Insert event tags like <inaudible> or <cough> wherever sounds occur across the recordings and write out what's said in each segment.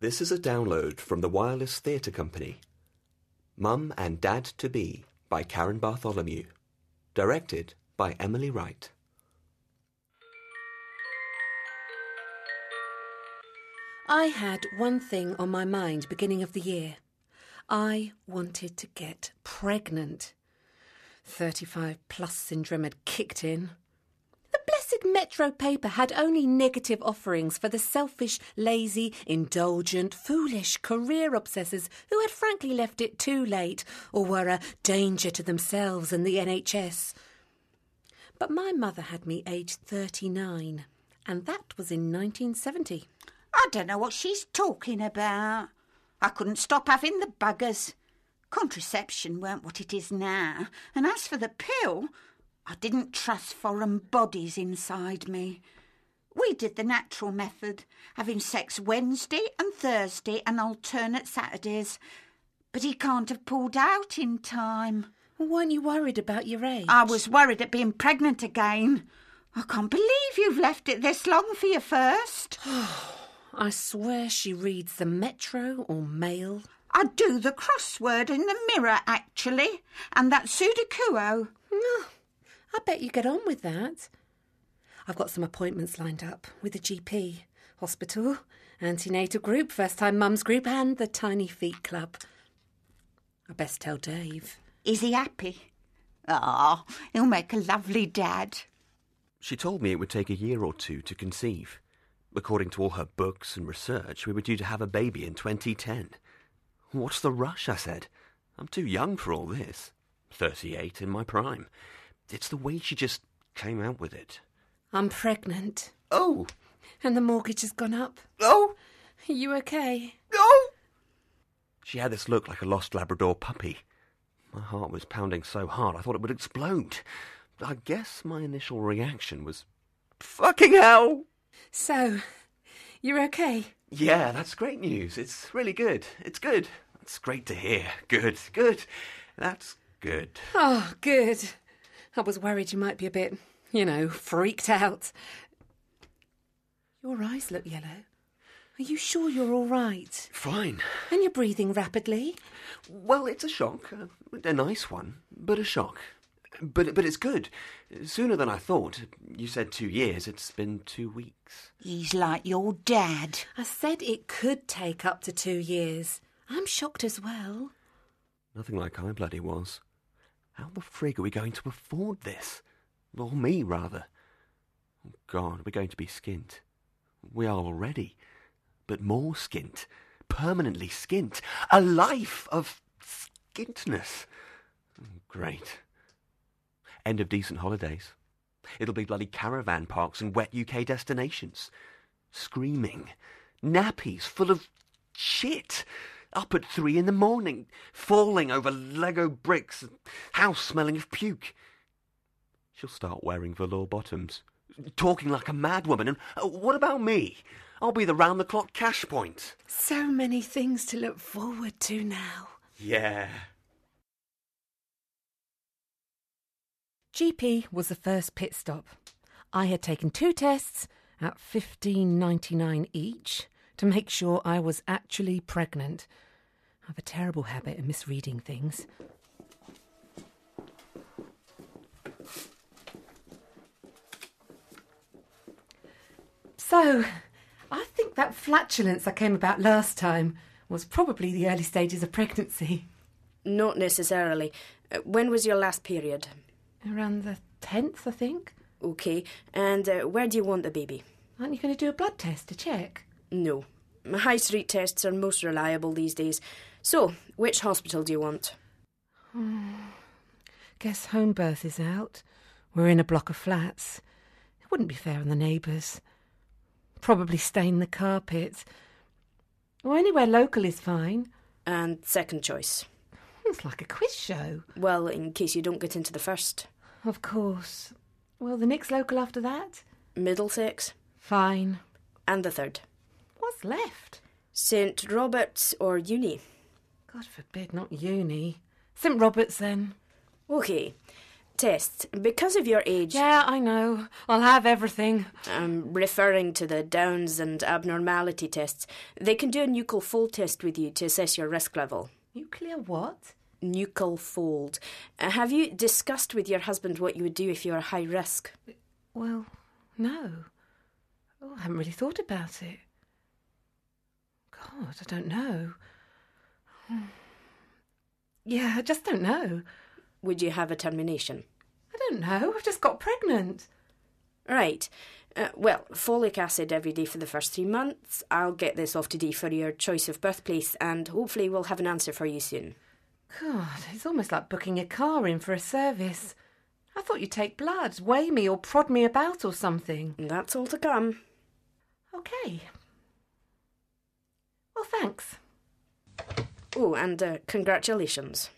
This is a download from the Wireless Theatre Company. Mum and Dad to Be by Karen Bartholomew. Directed by Emily Wright. I had one thing on my mind beginning of the year. I wanted to get pregnant. 35 plus syndrome had kicked in. The Metro paper had only negative offerings for the selfish, lazy, indulgent, foolish career obsessors who had frankly left it too late or were a danger to themselves and the NHS. But my mother had me aged 39, and that was in 1970. I don't know what she's talking about. I couldn't stop having the buggers. Contraception weren't what it is now, and as for the pill, I didn't trust foreign bodies inside me. We did the natural method, having sex Wednesday and Thursday and alternate Saturdays. But he can't have pulled out in time. Weren't you worried about your age? I was worried at being pregnant again. I can't believe you've left it this long for your first. <sighs> I swear she reads the Metro or Mail. I do the crossword in the mirror, actually, and that Sudoku. Ah. Oh, I bet you get on with that. I've got some appointments lined up with the GP, hospital, antenatal group, first time mums group, and the Tiny Feet Club. I best tell Dave. Is he happy? Ah, he'll make a lovely dad. She told me it would take a year or two to conceive. According to all her books and research, we were due to have a baby in 2010. What's the rush? I said. I'm too young for all this. 38 in my prime. It's the way she just came out with it. I'm pregnant, Oh! and the mortgage has gone up. Oh! Are you okay? Oh! She had this look like a lost Labrador puppy. My heart was pounding so hard I thought it would explode. I guess my initial reaction was, fucking hell! So, you're okay? Yeah, that's great news. It's really good. It's good. It's great to hear. Good, good. That's good. Oh, good. I was worried you might be a bit, you know, freaked out. Your eyes look yellow. Are you sure you're all right? Fine. And you're breathing rapidly? Well, it's a shock. uh, A nice one, but a shock. But, but it's good. Sooner than I thought. You said two years. It's been two weeks. He's like your dad. I said it could take up to two years. I'm shocked as well. Nothing like I bloody was. How the frig are we going to afford this? Or me, rather. Oh, God, we're going to be skint. We are already. But more skint. Permanently skint. A life of skintness. Oh, Great. End of decent holidays. It'll be bloody caravan parks and wet UK destinations. Screaming. Nappies full of shit. Up at three in the morning, falling over Lego bricks, house smelling of puke. She'll start wearing velour bottoms, talking like a madwoman. And uh, what about me? I'll be the round the clock cash point. So many things to look forward to now. Yeah. GP was the first pit stop. I had taken two tests at fifteen ninety nine each to make sure I was actually pregnant. I have a terrible habit of misreading things. So, I think that flatulence I came about last time was probably the early stages of pregnancy. Not necessarily. Uh, When was your last period? Around the 10th, I think. Okay, and uh, where do you want the baby? Aren't you going to do a blood test to check? No. My high street tests are most reliable these days. So, which hospital do you want? <sighs> Guess home birth is out. We're in a block of flats. It wouldn't be fair on the neighbours. Probably stain the carpet. Or anywhere local is fine. And second choice. It's like a quiz show. Well, in case you don't get into the first. Of course. Well, the next local after that? Middlesex. Fine. And the third. What's left? St. Robert's or Uni. God forbid, not uni. St Robert's then. Okay. tests. Because of your age, Yeah, I know. I'll have everything. I'm referring to the Downs and abnormality tests. They can do a nuchal fold test with you to assess your risk level. Nuclear what? Nuchal fold. Uh, have you discussed with your husband what you would do if you were high risk? Well, no. Oh, I haven't really thought about it. God, I don't know. <sighs> Yeah, I just don't know. Would you have a termination? I don't know. I've just got pregnant. Right. Uh, well, folic acid every day for the first three months. I'll get this off today for your choice of birthplace, and hopefully we'll have an answer for you soon. God, it's almost like booking a car in for a service. I thought you'd take blood, weigh me, or prod me about or something. That's all to come. Okay. Well, thanks. Oh, and uh, congratulations.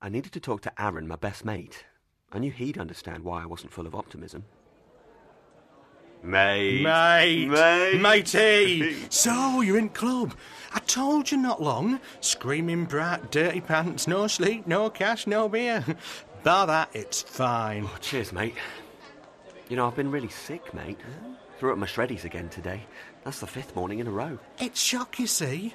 I needed to talk to Aaron, my best mate. I knew he'd understand why I wasn't full of optimism. Mate. Mate, Mate. matey. so you're in club. I told you not long. Screaming brat, dirty pants, no sleep, no cash, no beer. Bar that, it's fine. Oh, cheers, mate. You know, I've been really sick, mate. Threw up my shreddies again today. That's the fifth morning in a row. It's shock, you see.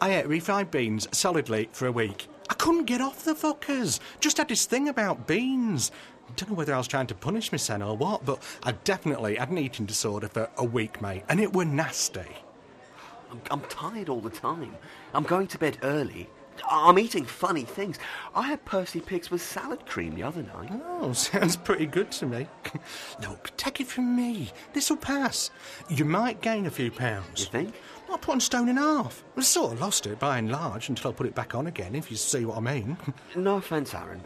I ate refried beans solidly for a week. I couldn't get off the fuckers. Just had this thing about beans. Don't know whether I was trying to punish myself or what, but I definitely had an eating disorder for a week, mate, and it were nasty. I'm, I'm tired all the time. I'm going to bed early. I'm eating funny things. I had Percy pigs with salad cream the other night. Oh, <laughs> sounds pretty good to me. Look, take it from me. This'll pass. You might gain a few pounds. You think? Not one stone and a half. I sort of lost it by and large until I put it back on again, if you see what I mean. <laughs> No offence, Aaron.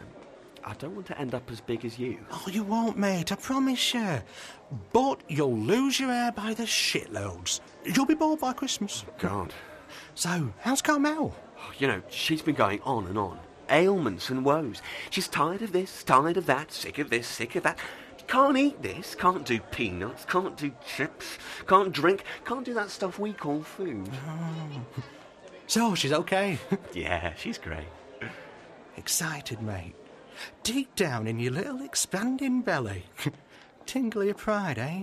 I don't want to end up as big as you. Oh, you won't, mate, I promise you. But you'll lose your hair by the shitloads. You'll be bald by Christmas. God. So, how's Carmel? You know, she's been going on and on. Ailments and woes. She's tired of this, tired of that, sick of this, sick of that. Can't eat this, can't do peanuts, can't do chips, can't drink, can't do that stuff we call food. <laughs> So, she's okay. <laughs> Yeah, she's great. Excited, mate. Deep down in your little expanding belly. <laughs> Tingly of pride, eh?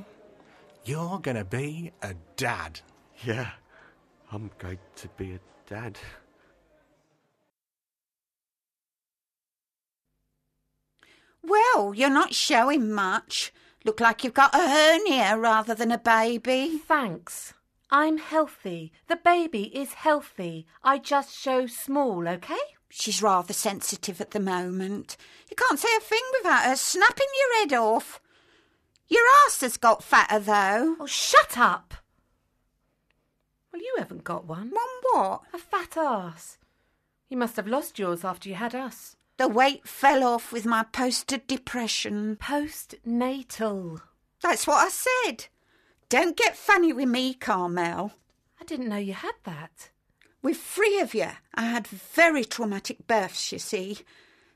You're gonna be a dad. Yeah, I'm going to be a dad. Well, you're not showing much. Look like you've got a hernia rather than a baby. Thanks. I'm healthy. The baby is healthy. I just show small, okay? She's rather sensitive at the moment. You can't say a thing without her snapping your head off. Your ass has got fatter, though. Oh, shut up! Well, you haven't got one. One what? A fat ass. You must have lost yours after you had us. The weight fell off with my posted depression. Postnatal. That's what I said. Don't get funny with me, Carmel. I didn't know you had that. With three of you, I had very traumatic births, you see.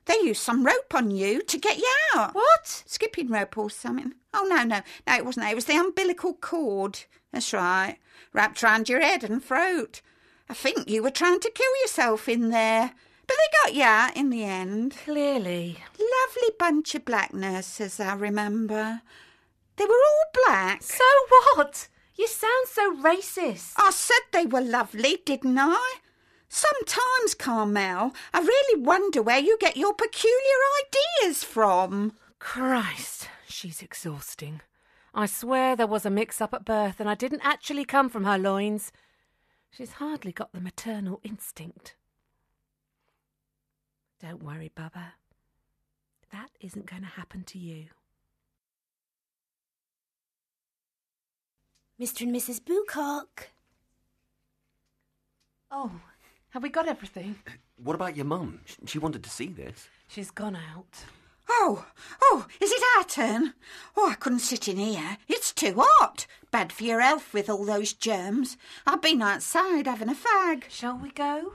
They used some rope on you to get you out. What? Skipping rope or something. Oh, no, no. No, it wasn't. It was the umbilical cord. That's right. Wrapped round your head and throat. I think you were trying to kill yourself in there. But they got you out in the end. Clearly. Lovely bunch of black nurses, I remember. They were all black. So what? You sound so racist. I said they were lovely, didn't I? Sometimes, Carmel, I really wonder where you get your peculiar ideas from. Christ, she's exhausting. I swear there was a mix up at birth and I didn't actually come from her loins. She's hardly got the maternal instinct. Don't worry, Bubba. That isn't going to happen to you. Mr. and Mrs. Boocock. Oh, have we got everything? What about your mum? She wanted to see this. She's gone out. Oh, oh, is it our turn? Oh, I couldn't sit in here. It's too hot. Bad for your health with all those germs. I've been outside having a fag. Shall we go?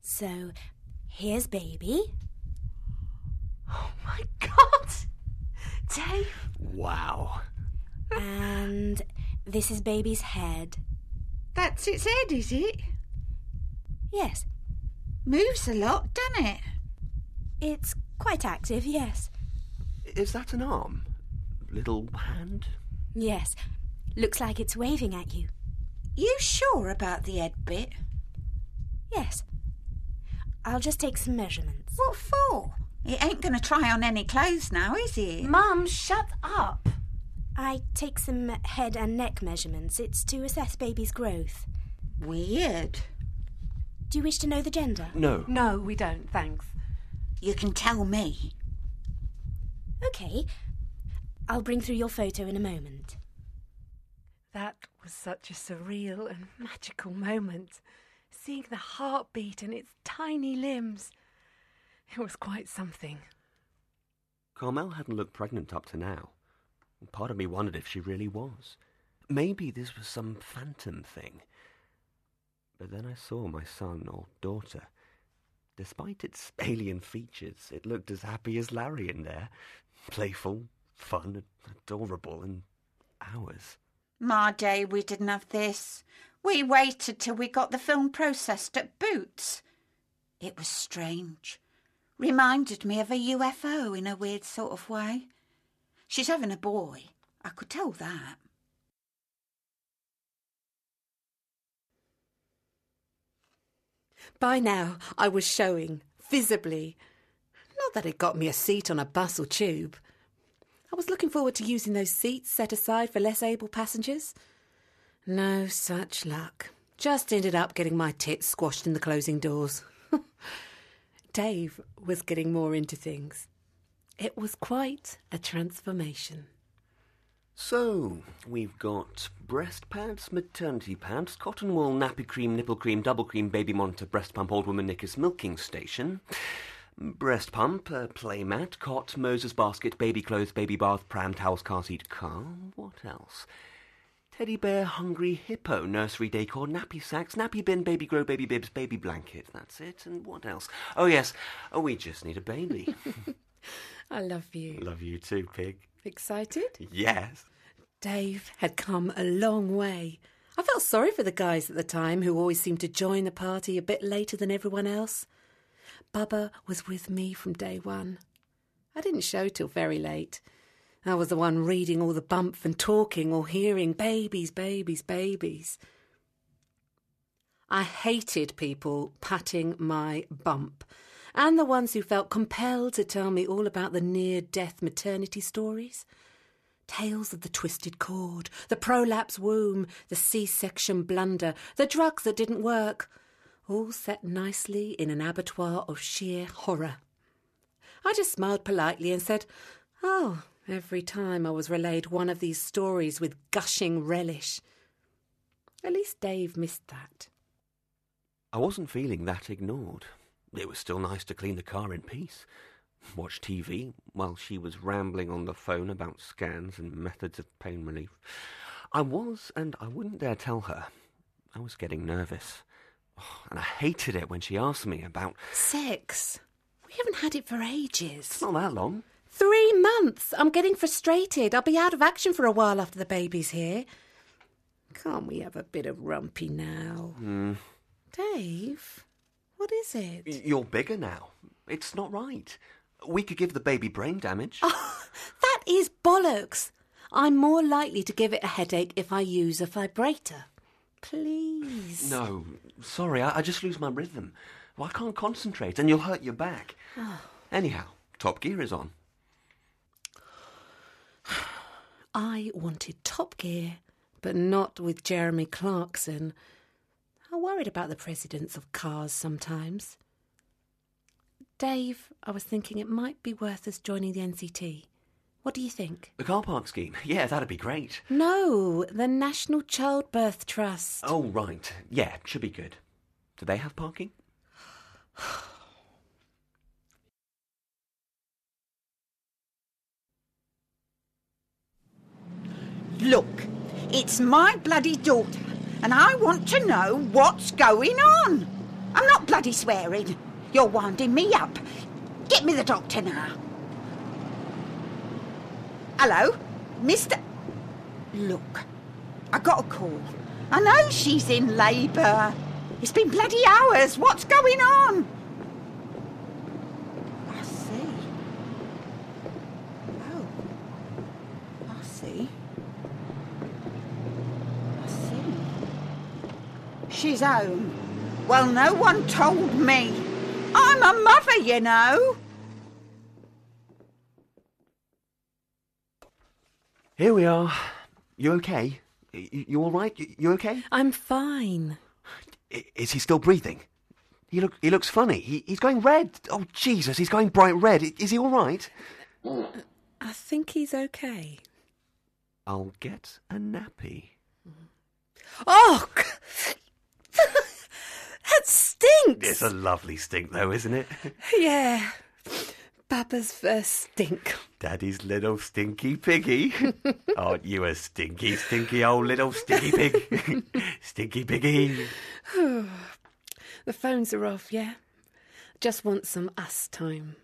So, here's baby. Oh my God! Dave! Wow. And this is baby's head. That's its head, is it? Yes. Moves a lot, doesn't it? It's quite active, yes. Is that an arm? Little hand? Yes. Looks like it's waving at you. You sure about the head bit? Yes. I'll just take some measurements. What for? He ain't going to try on any clothes now, is he? Mum, shut up. I take some head and neck measurements. It's to assess baby's growth. Weird. Do you wish to know the gender? No. No, we don't, thanks. You can tell me. Okay. I'll bring through your photo in a moment. That was such a surreal and magical moment. Seeing the heartbeat in its tiny limbs. It was quite something. Carmel hadn't looked pregnant up to now. Part of me wondered if she really was. Maybe this was some phantom thing. But then I saw my son or daughter. Despite its alien features, it looked as happy as Larry in there. Playful, fun, adorable, and ours. My day, we didn't have this. We waited till we got the film processed at Boots. It was strange. Reminded me of a UFO in a weird sort of way. She's having a boy. I could tell that. By now, I was showing, visibly. Not that it got me a seat on a bus or tube. I was looking forward to using those seats set aside for less able passengers. No such luck. Just ended up getting my tits squashed in the closing doors. <laughs> Dave was getting more into things. It was quite a transformation. So, we've got breast pads, maternity pads, cotton wool, nappy cream, nipple cream, double cream, baby monitor, breast pump, old woman knickers, milking station, breast pump, uh, playmat, cot, Moses basket, baby clothes, baby bath, pram, towels, car seat, car. What else? Teddy bear, hungry hippo, nursery decor, nappy sacks, nappy bin, baby grow, baby bibs, baby blanket. That's it. And what else? Oh, yes. Oh, we just need a baby. <laughs> I love you. Love you too, pig. Excited? Yes. Dave had come a long way. I felt sorry for the guys at the time who always seemed to join the party a bit later than everyone else. Bubba was with me from day one. I didn't show till very late. I was the one reading all the bump and talking or hearing babies, babies, babies. I hated people patting my bump and the ones who felt compelled to tell me all about the near death maternity stories. Tales of the twisted cord, the prolapse womb, the C section blunder, the drugs that didn't work, all set nicely in an abattoir of sheer horror. I just smiled politely and said, Oh, every time I was relayed one of these stories with gushing relish. At least Dave missed that. I wasn't feeling that ignored. It was still nice to clean the car in peace, watch TV while she was rambling on the phone about scans and methods of pain relief. I was, and I wouldn't dare tell her, I was getting nervous. Oh, <sighs> and I hated it when she asked me about. Sex. We haven't had it for ages. It's not that long. Three months. I'm getting frustrated. I'll be out of action for a while after the baby's here. Can't we have a bit of rumpy now? Hmm. Dave, what is it? You're bigger now. It's not right. We could give the baby brain damage. <laughs> That is bollocks. I'm more likely to give it a headache if I use a vibrator. Please. No, sorry, I, I just lose my rhythm. Well, I can't concentrate, and you'll hurt your back. Anyhow, Top Gear is on. I wanted Top Gear, but not with Jeremy Clarkson. I'm worried about the presidents of cars sometimes. Dave, I was thinking it might be worth us joining the NCT. What do you think? The car park scheme. <laughs> Yeah, that'd be great. No, the National Childbirth Trust. Oh, right. Yeah, should be good. Do they have parking? <sighs> <sighs> <sighs> Look, it's my bloody daughter, and I want to know what's going on. I'm not bloody swearing. You're winding me up. Get me the doctor now. Hello, Mr. Look, I got a call. I know she's in labour. It's been bloody hours. What's going on? I see. Oh. I see. I see. She's home. Well, no one told me. I'm a mother, you know. Here we are. You okay? You, you all right? You, you okay? I'm fine. I- Is he still breathing? He look. He looks funny. He, he's going red. Oh Jesus! He's going bright red. I- Is he all right? I think he's okay. I'll get a nappy. Oh, that stinks. It's a lovely stink, though, isn't it? <laughs> Yeah. Baba's first stink. Daddy's little stinky piggy. Aren't <laughs> oh, you a stinky, stinky old little stinky pig? <laughs> stinky piggy. <sighs> The phones are off, yeah? Just want some us time.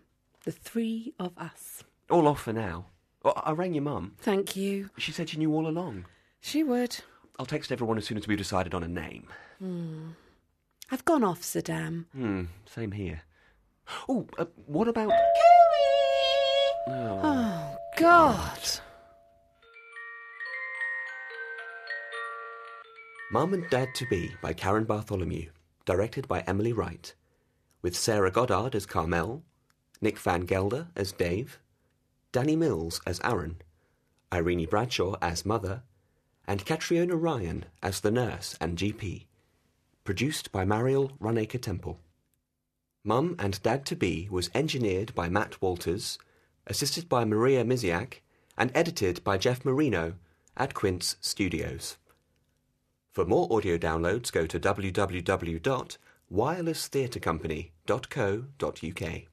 The three of us. All off for now. Oh, I rang your mum. Thank you. She said she knew all along. She would. I'll text everyone as soon as we've decided on a name. Hmm. I've gone off, Saddam. Hmm, same here. Oh, uh, what about. Oh, God. Mum and Dad to Be by Karen Bartholomew, directed by Emily Wright, with Sarah Goddard as Carmel, Nick Van Gelder as Dave, Danny Mills as Aaron, Irene Bradshaw as Mother, and Catriona Ryan as the nurse and GP. Produced by Mariel Runacre Temple. Mum and Dad to Be was engineered by Matt Walters, assisted by Maria Miziak, and edited by Jeff Marino at Quince Studios. For more audio downloads, go to www.wirelesstheatrecompany.co.uk.